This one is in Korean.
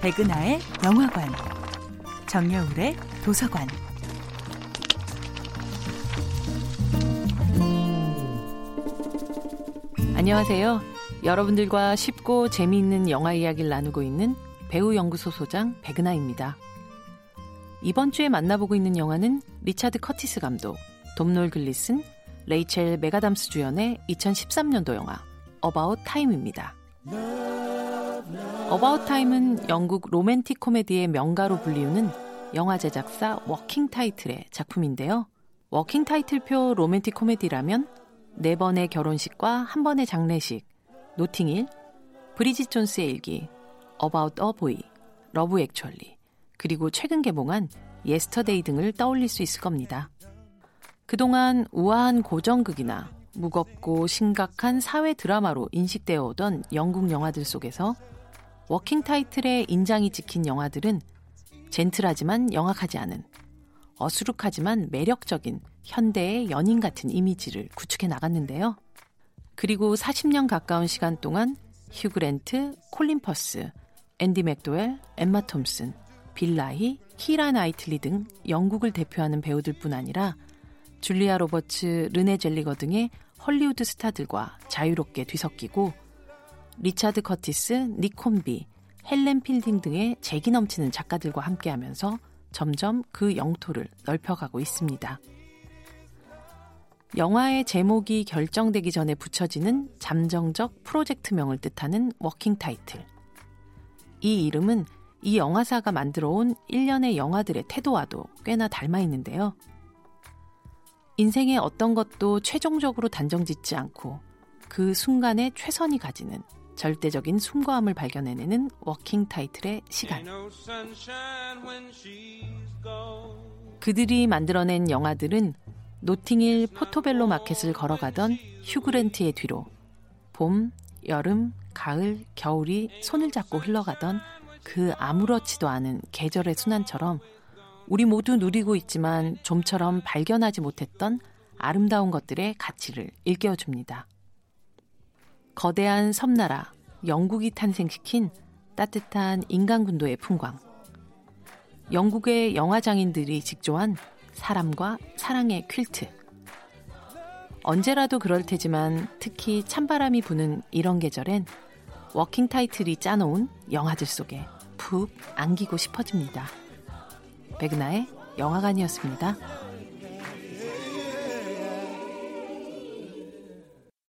백은하의 영화관, 정여울의 도서관. 안녕하세요. 여러분들과 쉽고 재미있는 영화 이야기를 나누고 있는 배우 연구소 소장 백은하입니다. 이번 주에 만나보고 있는 영화는 리차드 커티스 감독, 도널 글리슨, 레이첼 맥아담스 주연의 2013년도 영화 어바웃 타임입니다. 어바웃 타임은 영국 로맨틱 코미디의 명가로 불리우는 영화 제작사 워킹 타이틀의 작품인데요. 워킹 타이틀표 로맨틱 코미디라면 네 번의 결혼식과 한 번의 장례식, 노팅힐, 브리짓 존스의 일기, 어바웃 어 보이, 러브 액츄얼리, 그리고 최근 개봉한 예스터데이 등을 떠올릴 수 있을 겁니다. 그동안 우아한 고전극이나 무겁고 심각한 사회 드라마로 인식되어 오던 영국 영화들 속에서 워킹 타이틀의 인장이 찍힌 영화들은 젠틀하지만 영악하지 않은 어수룩하지만 매력적인 현대의 연인 같은 이미지를 구축해 나갔는데요. 그리고 40년 가까운 시간 동안 휴 그랜트, 콜린 퍼스, 앤디 맥도웰, 엠마 톰슨, 빌 나이, 키라 나이틀리 등 영국을 대표하는 배우들뿐 아니라 줄리아 로버츠, 르네 젤위거 등의 헐리우드 스타들과 자유롭게 뒤섞이고 리차드 커티스, 닉 혼비, 헬렌 필딩 등의 재기 넘치는 작가들과 함께하면서 점점 그 영토를 넓혀가고 있습니다. 영화의 제목이 결정되기 전에 붙여지는 잠정적 프로젝트명을 뜻하는 워킹 타이틀. 이 이름은 이 영화사가 만들어 온 일련의 영화들의 태도와도 꽤나 닮아 있는데요. 인생의 어떤 것도 최종적으로 단정 짓지 않고 그 순간에 최선이 가지는 절대적인 숭고함을 발견해내는 워킹 타이틀의 시간. 그들이 만들어낸 영화들은 노팅힐 포토벨로 마켓을 걸어가던 휴 그랜트의 뒤로 봄, 여름, 가을, 겨울이 손을 잡고 흘러가던 그 아무렇지도 않은 계절의 순환처럼 우리 모두 누리고 있지만 좀처럼 발견하지 못했던 아름다운 것들의 가치를 일깨워줍니다. 거대한 섬나라, 영국이 탄생시킨 따뜻한 인간군도의 풍광. 영국의 영화 장인들이 직조한 사람과 사랑의 퀼트. 언제라도 그럴 테지만 특히 찬바람이 부는 이런 계절엔 워킹 타이틀이 짜놓은 영화들 속에 푹 안기고 싶어집니다. 백은하의 영화관이었습니다.